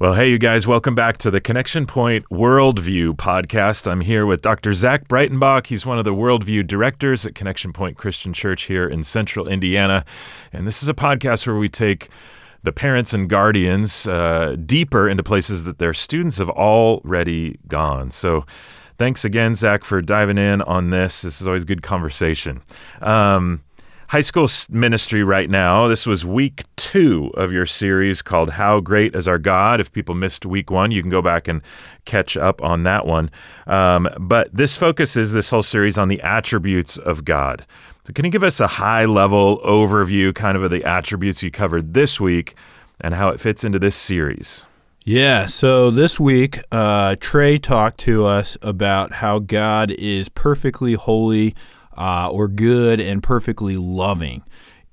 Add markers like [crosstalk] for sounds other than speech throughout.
Well, hey, you guys, welcome back to the Connection Pointe Worldview podcast. I'm here with Dr. Zach Breitenbach. He's one of the Worldview directors at Connection Pointe Christian Church here in central Indiana. And this is a podcast where we take the parents and guardians uh, deeper into places that their students have already gone. So, thanks again, Zach, for diving in on this. This is always good conversation. Um, high school ministry right now. This was week two of your series called How Great is Our God. If people missed week one, you can go back and catch up on that one. Um, but this focuses this whole series on the attributes of God. So, can you give us a high level overview, kind of, of the attributes you covered this week and how it fits into this series? Yeah, so this week, uh, Trey talked to us about how God is perfectly holy, uh, or good and perfectly loving.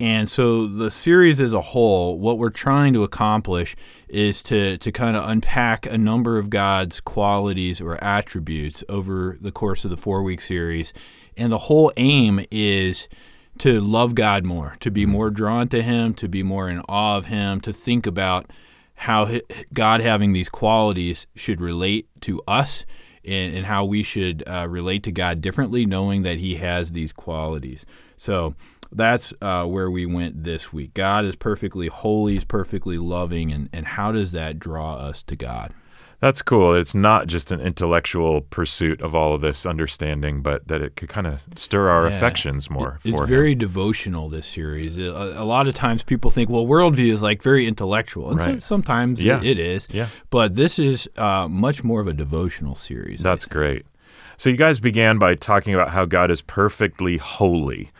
And so the series as a whole, what we're trying to accomplish is to, to kind of unpack a number of God's qualities or attributes over the course of the four week series. And the whole aim is to love God more, to be more drawn to Him, to be more in awe of Him, to think about how God having these qualities should relate to us and, and how we should uh, relate to God differently, knowing that He has these qualities. So that's uh, where we went this week. God is perfectly holy, He's perfectly loving, and, and how does that draw us to God? That's cool. It's not just an intellectual pursuit of all of this understanding, but that it could kind of stir our yeah. affections more. It, it's him. very devotional. This series. A, a, lot of times people think, well, worldview is like very intellectual, and right. so, sometimes yeah. it, it is. Yeah. But this is uh, much more of a devotional series. That's great. So you guys began by talking about how God is perfectly holy.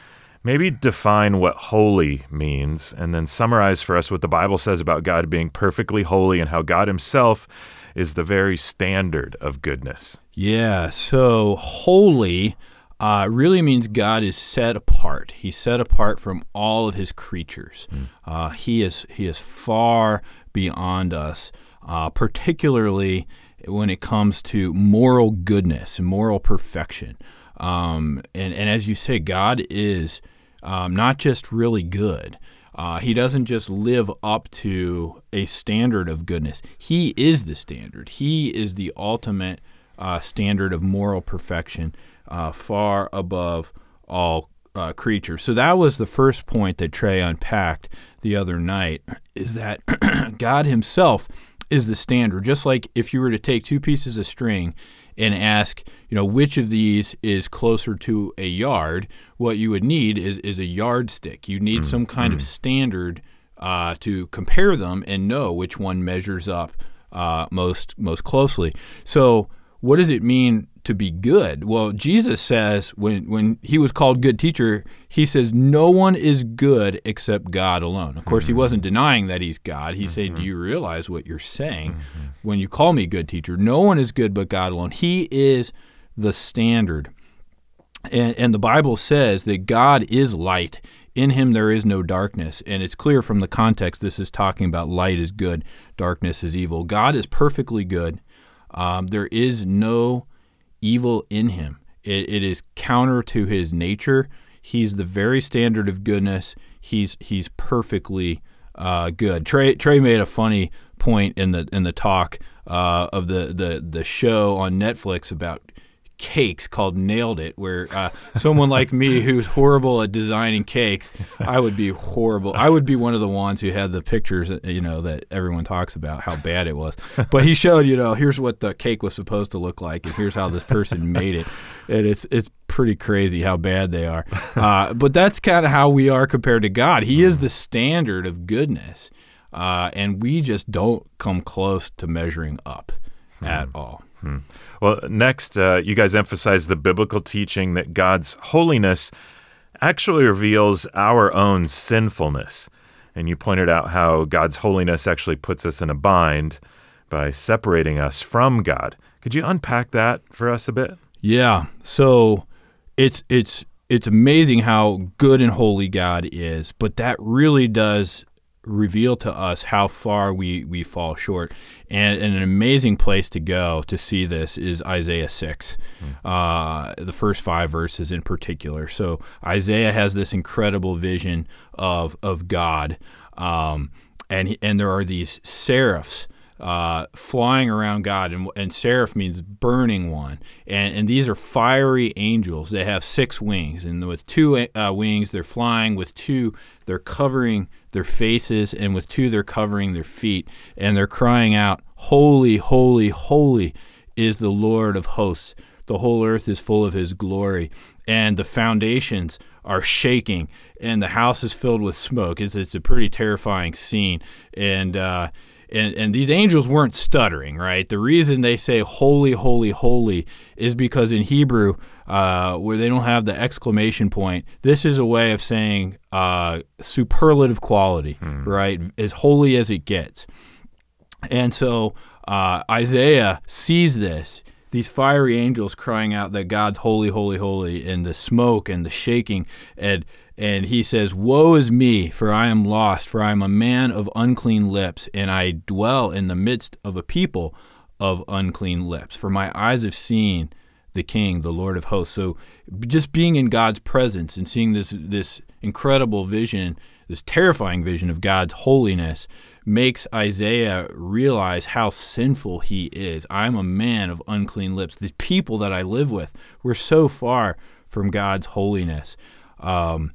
Maybe define what holy means, and then summarize for us what the Bible says about God being perfectly holy and how God Himself is the very standard of goodness. Yeah. So holy uh, really means God is set apart. He's set apart from all of His creatures. Mm. Uh, he is He is far beyond us, uh, particularly when it comes to moral goodness and moral perfection. Um, and, and as you say, God is um, not just really good, uh, he doesn't just live up to a standard of goodness. He is the standard. He is the ultimate uh, standard of moral perfection, uh, far above all uh, creatures. So that was the first point that Trey unpacked the other night. Is that [clears throat] God Himself is the standard? Just like if you were to take two pieces of string and ask, you know, which of these is closer to a yard, what you would need is, is a yardstick. You need mm, some kind of standard uh, to compare them and know which one measures up uh, most most closely. So, what does it mean to be good? Well, Jesus says when when he was called good teacher, he says no one is good except God alone. Of course, mm-hmm. he wasn't denying that he's God. He mm-hmm. said, "Do you realize what you're saying mm-hmm. when you call me good teacher? No one is good but God alone. He is the standard." And and the Bible says that God is light. In him there is no darkness. And it's clear from the context this is talking about light is good, darkness is evil. God is perfectly good. Um, there is no evil in him. It, it is counter to his nature. He's the very standard of goodness. He's he's perfectly uh, good. Trey Trey made a funny point in the in the talk uh, of the, the the show on Netflix about cakes called Nailed It, where uh, someone like me who's horrible at designing cakes, I would be horrible. I would be one of the ones who had the pictures, uh, you know, that everyone talks about how bad it was. But he showed, you know, here's what the cake was supposed to look like, and here's how this person made it, and it's it's pretty crazy how bad they are. Uh, but that's kind of how we are compared to God. He is the standard of goodness, uh, and we just don't come close to measuring up at all. Hmm. Well, next, uh, you guys emphasize the biblical teaching that God's holiness actually reveals our own sinfulness. And you pointed out how God's holiness actually puts us in a bind by separating us from God. Could you unpack that for us a bit? Yeah. So it's it's it's amazing how good and holy God is, but that really does reveal to us how far we, we fall short. And, and, an amazing place to go to see this is Isaiah 6, mm. uh, the first five verses in particular. So Isaiah has this incredible vision of, of God. Um, and, and there are these seraphs uh, flying around God, and, and seraph means burning one. And, and these are fiery angels. They have six wings, and with two uh, wings, they're flying. With two, they're covering their faces, and with two, they're covering their feet. And they're crying out, Holy, holy, holy is the Lord of hosts. The whole earth is full of his glory. And the foundations are shaking, and the house is filled with smoke. It's, it's a pretty terrifying scene. And, uh, and and these angels weren't stuttering, right? The reason they say holy, holy, holy is because in Hebrew, uh, where they don't have the exclamation point, this is a way of saying uh, superlative quality, hmm. right? As holy as it gets. And so uh, Isaiah sees this these fiery angels crying out that God's holy, holy, holy, and the smoke and the shaking, and and he says, Woe is me, for I am lost, for I am a man of unclean lips, and I dwell in the midst of a people of unclean lips. For my eyes have seen the King, the Lord of hosts. So just being in God's presence and seeing this this incredible vision, this terrifying vision of God's holiness, makes Isaiah realize how sinful he is. I'm a man of unclean lips. The people that I live with, we're so far from God's holiness. Um,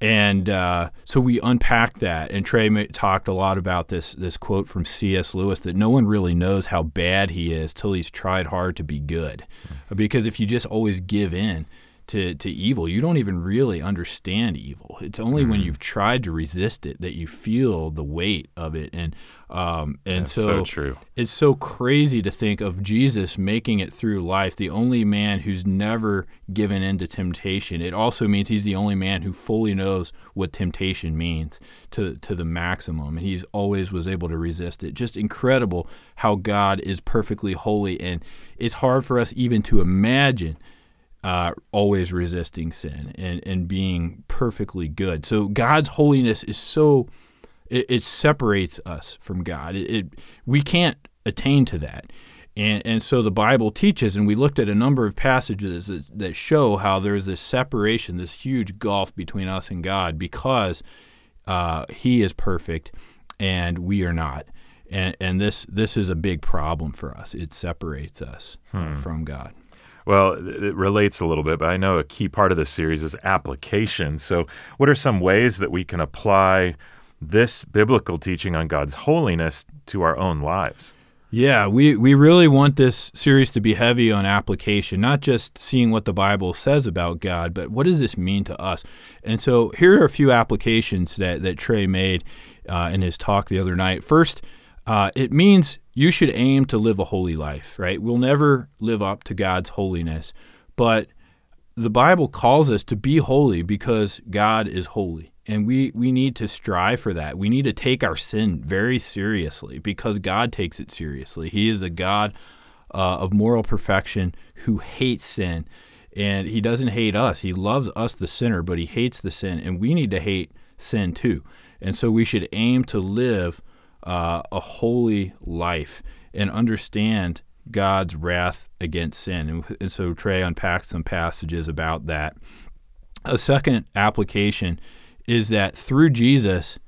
and uh, so we unpacked that, and Trey talked a lot about this this quote from C.S. Lewis that no one really knows how bad he is till he's tried hard to be good, because if you just always give in, to, to evil, you don't even really understand evil. It's only mm when you've tried to resist it that you feel the weight of it. And um, and That's so, so true. It's so crazy to think of Jesus making it through life, the only man who's never given in to temptation. It also means he's the only man who fully knows what temptation means to to the maximum, and he's always was able to resist it. Just incredible how God is perfectly holy, and it's hard for us even to imagine uh, always resisting sin and, and being perfectly good. So God's holiness is so it, it separates us from God. It, it, we can't attain to that. And, and so the Bible teaches, and we looked at a number of passages that, that show how there's this separation, this huge gulf between us and God because uh, He is perfect and we are not. And, and this this is a big problem for us. It separates us hmm. from God. Well, it relates a little bit, but I know a key part of this series is application. So, what are some ways that we can apply this biblical teaching on God's holiness to our own lives? Yeah, we, we really want this series to be heavy on application, not just seeing what the Bible says about God, but what does this mean to us? And so here are a few applications that, that Trey made uh, in his talk the other night. First, uh, it means you should aim to live a holy life, right? We'll never live up to God's holiness, but the Bible calls us to be holy because God is holy. And we, we need to strive for that. We need to take our sin very seriously because God takes it seriously. He is a God uh, of moral perfection who hates sin. And He doesn't hate us. He loves us, the sinner, but He hates the sin. And we need to hate sin too. And so we should aim to live uh, a holy life and understand God's wrath against sin. And, and so Trey unpacks some passages about that. A second application is that through Jesus,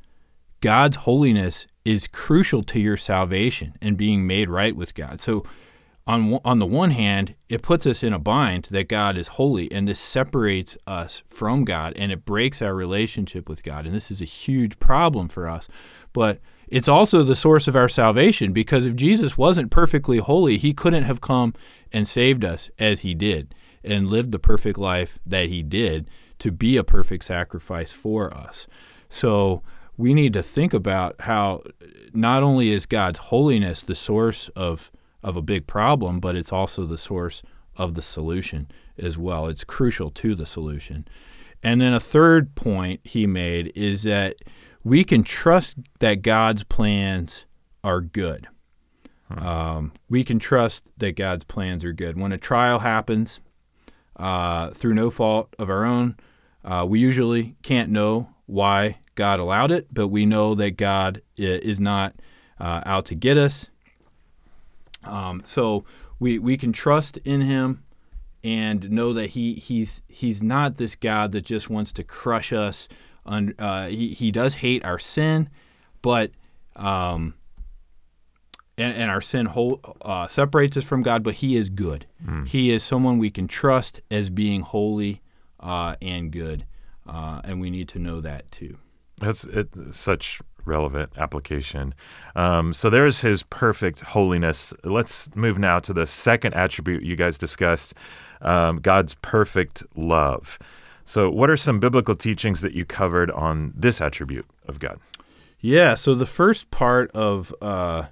God's holiness is crucial to your salvation and being made right with God. So, on on the one hand, it puts us in a bind that God is holy, and this separates us from God, and it breaks our relationship with God, and this is a huge problem for us. But it's also the source of our salvation because if Jesus wasn't perfectly holy, he couldn't have come and saved us as he did and lived the perfect life that he did to be a perfect sacrifice for us. So we need to think about how not only is God's holiness the source of of a big problem, but it's also the source of the solution as well. It's crucial to the solution. And then a third point he made is that we can trust that God's plans are good. Um, we can trust that God's plans are good. When a trial happens uh, through no fault of our own, uh, we usually can't know why God allowed it, but we know that God is not uh, out to get us. Um, so we we can trust in Him and know that He He's He's not this God that just wants to crush us uh, he, he does hate our sin, but um, and, and our sin hold, uh, separates us from God, but He is good. He is someone we can trust as being holy uh, and good, uh, and we need to know that too. That's it, such relevant application. Um, so there's his perfect holiness. Let's move now to the second attribute you guys discussed um, God's perfect love. So, what are some biblical teachings that you covered on this attribute of God? Yeah. So the first part of uh,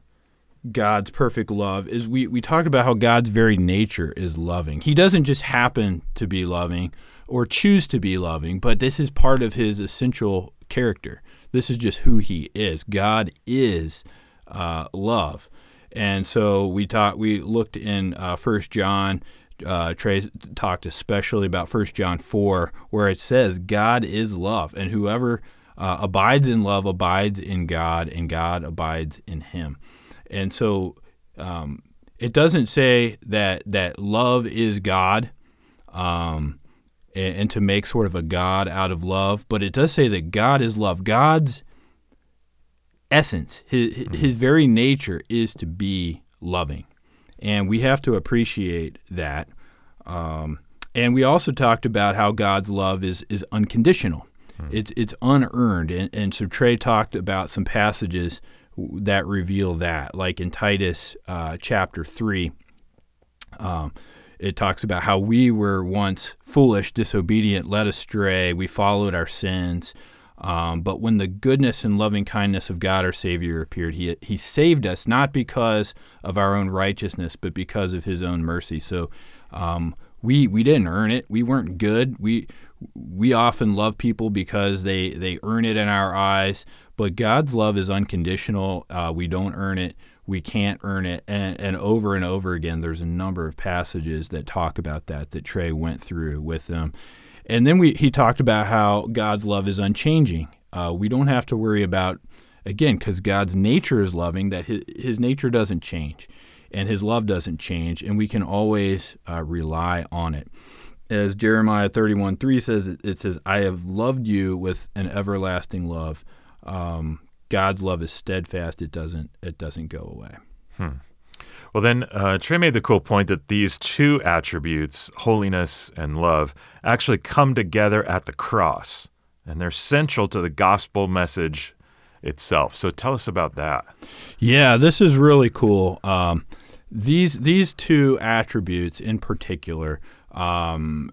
God's perfect love is we we talked about how God's very nature is loving. He doesn't just happen to be loving or choose to be loving, but this is part of His essential character. This is just who He is. God is uh, love, and so we talked. We looked in uh, First John. Uh, Trey talked especially about First John four, where it says God is love, and whoever uh, abides in love abides in God, and God abides in him. And so um, it doesn't say that that love is God, um, and, and to make sort of a God out of love, but it does say that God is love. God's essence, his his very nature, is to be loving, and we have to appreciate that. Um, and we also talked about how God's love is is unconditional. It's it's unearned, and, and so Trey talked about some passages that reveal that, like in Titus uh, chapter three. Um, it talks about how we were once foolish, disobedient, led astray. We followed our sins. Um, but when the goodness and loving kindness of God our Savior appeared, he, he saved us not because of our own righteousness, but because of His own mercy. So um, we we didn't earn it. We weren't good. We we often love people because they they earn it in our eyes. But God's love is unconditional. Uh, we don't earn it. We can't earn it. And, and over and over again, there's a number of passages that talk about that that Trey went through with them. And then we he talked about how God's love is unchanging. Uh, we don't have to worry about again because God's nature is loving that his, his nature doesn't change and his love doesn't change and we can always uh, rely on it. As jeremiah 31 3 says it, says i have loved you with an everlasting love. Um, god's love is steadfast. It doesn't it doesn't go away Well, then, uh, Trey made the cool point that these two attributes, holiness and love, actually come together at the cross, and they're central to the gospel message itself. So tell us about that. Yeah, this is really cool. Um, these these two attributes in particular um,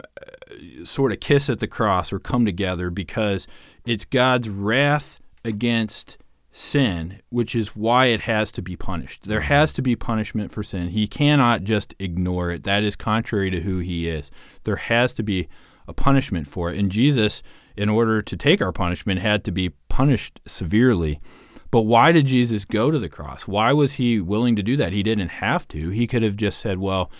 sort of kiss at the cross or come together because it's God's wrath against sin, which is why it has to be punished. There has to be punishment for sin. He cannot just ignore it. That is contrary to who he is. There has to be a punishment for it. And Jesus, in order to take our punishment, had to be punished severely. But why did Jesus go to the cross? Why was he willing to do that? He didn't have to. He could have just said, Well,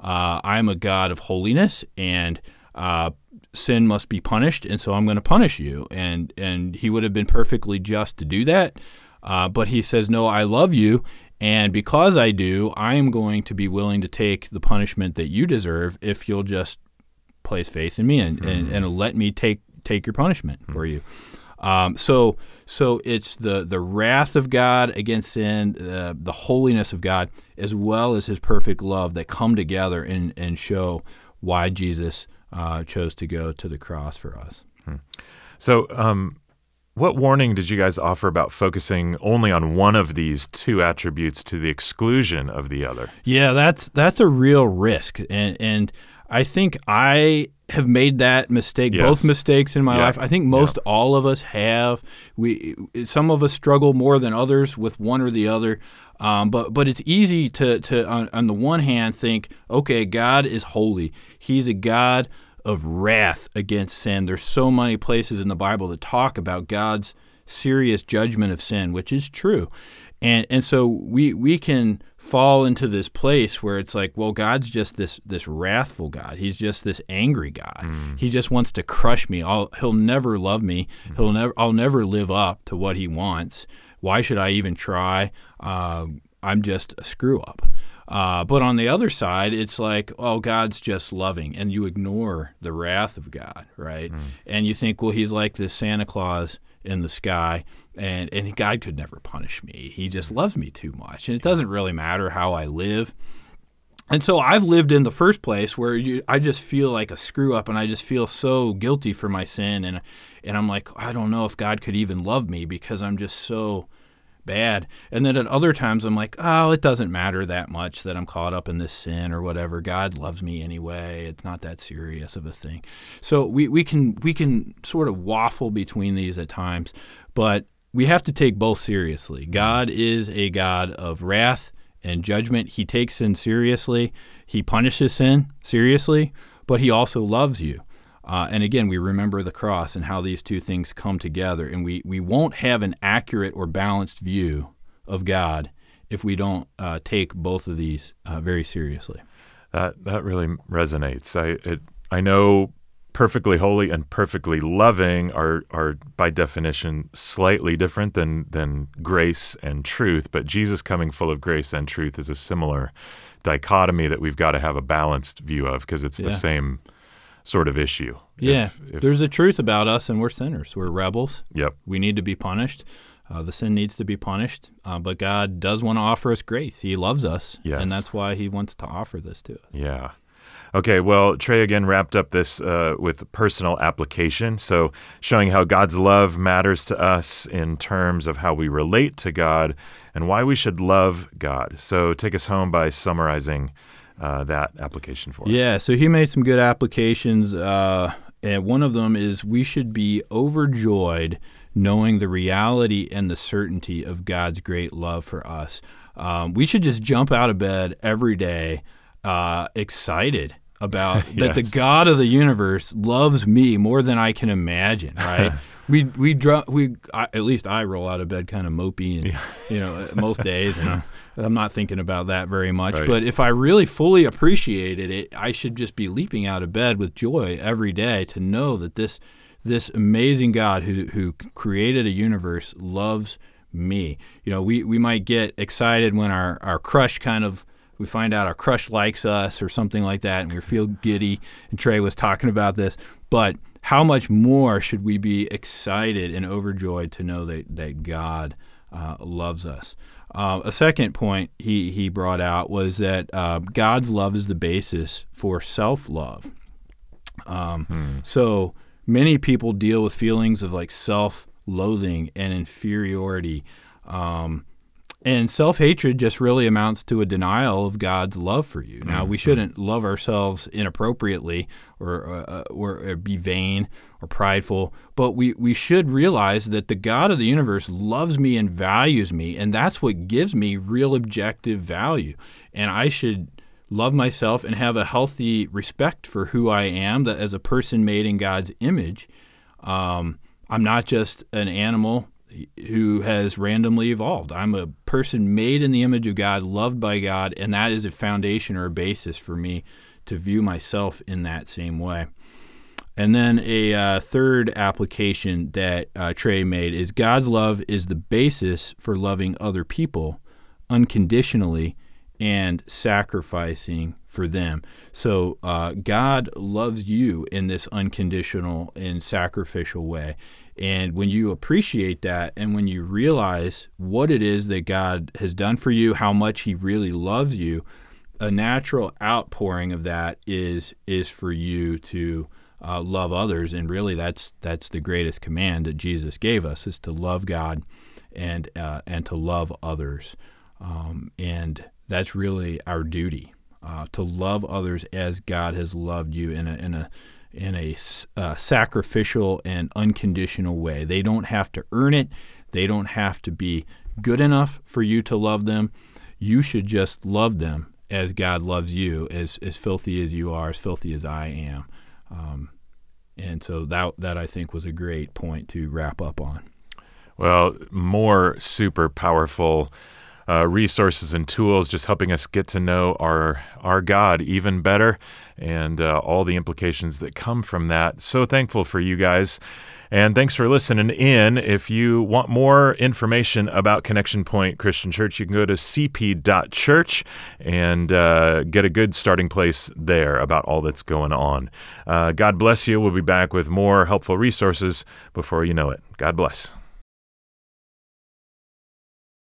uh, I'm a God of holiness, and uh, sin must be punished, and so I'm going to punish you. And and he would have been perfectly just to do that. Uh, but he says, No, I love you, and because I do, I am going to be willing to take the punishment that you deserve if you'll just place faith in me and, and, and let me take take your punishment for you. Um, so so it's the the wrath of God against sin, uh, the holiness of God, as well as His perfect love that come together and and show why Jesus uh, chose to go to the cross for us. So, um, what warning did you guys offer about focusing only on one of these two attributes to the exclusion of the other? Yeah, that's that's a real risk, and and I think I have made that mistake, Yes. both mistakes in my Yeah. life. I think most all of us have. We some of us struggle more than others with one or the other. Um, but but it's easy to to on, on the one hand think, okay, God is holy. He's a God of wrath against sin. There's so many places in the Bible that talk about God's serious judgment of sin, which is true. And and so we we can fall into this place where it's like, well, God's just this this wrathful God. He's just this angry God. He just wants to crush me. I'll, he'll never love me. He'll never I'll never live up to what he wants. Why should I even try? Uh, I'm just a screw up. Uh, but on the other side, it's like, oh, God's just loving, and you ignore the wrath of God, right? And you think, well, he's like this Santa Claus in the sky, and and God could never punish me. He just loves me too much, and it doesn't really matter how I live. And so I've lived in the first place where you, I just feel like a screw up, and I just feel so guilty for my sin, and and I'm like, I don't know if God could even love me because I'm just so bad. And then at other times, I'm like, oh, it doesn't matter that much that I'm caught up in this sin or whatever. God loves me anyway. It's not that serious of a thing. So we, we can we can sort of waffle between these at times, but we have to take both seriously. God is a God of wrath and judgment. He takes sin seriously. He punishes sin seriously, but he also loves you. Uh, and again, we remember the cross and how these two things come together. And we, we won't have an accurate or balanced view of God if we don't uh, take both of these uh, very seriously. That, that really resonates. I, it, I know perfectly holy and perfectly loving are, are by definition slightly different than, than grace and truth, but Jesus coming full of grace and truth is a similar dichotomy that we've got to have a balanced view of because it's yeah. the same sort of issue. Yeah, if, if, there's a truth about us, and we're sinners. We're rebels. Yep. We need to be punished. Uh, the sin needs to be punished, uh, but God does want to offer us grace. He loves us, yes. and that's why He wants to offer this to us. Yeah. Okay, well, Trey again wrapped up this uh, with personal application. So, showing how God's love matters to us in terms of how we relate to God and why we should love God. So, take us home by summarizing uh, that application for us. Yeah, so he made some good applications. Uh, and one of them is we should be overjoyed knowing the reality and the certainty of God's great love for us. Um, we should just jump out of bed every day uh, excited about yes. [laughs] that the God of the universe loves me more than I can imagine, right? [laughs] we we draw we I, at least I roll out of bed kind of mopey and yeah. you know uh, most days and I'm, [laughs] I'm, not thinking about that very much right. but if I really fully appreciated it I should just be leaping out of bed with joy every day to know that this this amazing God who who created a universe loves me you know we we might get excited when our our crush kind of we find out our crush likes us or something like that and we feel giddy and Trey was talking about this but how much more should we be excited and overjoyed to know that, that God uh, loves us? Uh, a second point he, he brought out was that uh, God's love is the basis for self love. Um, hmm. So many people deal with feelings of like self loathing and inferiority. Um, and self hatred just really amounts to a denial of God's love for you. Now, we mm-hmm. shouldn't love ourselves inappropriately or, uh, or, or, be vain or prideful, but we, we should realize that the God of the universe loves me and values me, and that's what gives me real objective value. And I should love myself and have a healthy respect for who I am that as a person made in God's image. Um, I'm not just an animal who has randomly evolved. I'm a person made in the image of God, loved by God, and that is a foundation or a basis for me to view myself in that same way. And then a uh, third application that uh, Trey made is God's love is the basis for loving other people unconditionally and sacrificing for them. So uh, God loves you in this unconditional and sacrificial way. And when you appreciate that and when you realize what it is that God has done for you, how much He really loves you, a natural outpouring of that is is for you to uh, love others, and really that's that's the greatest command that Jesus gave us is to love God and uh, and to love others, um, and that's really our duty uh, to love others as God has loved you in a in a in a uh, sacrificial and unconditional way. They don't have to earn it. They don't have to be good enough for you to love them. You should just love them as God loves you, as as filthy as you are, as filthy as I am. Um, and so that that I think was a great point to wrap up on. Well, more super powerful uh, resources and tools, just helping us get to know our our God even better, and uh, all the implications that come from that. So thankful for you guys. And thanks for listening in. If you want more information about Connection Pointe Christian Church, you can go to cp.church and uh, get a good starting place there about all that's going on. Uh, God bless you. We'll be back with more helpful resources before you know it. God bless.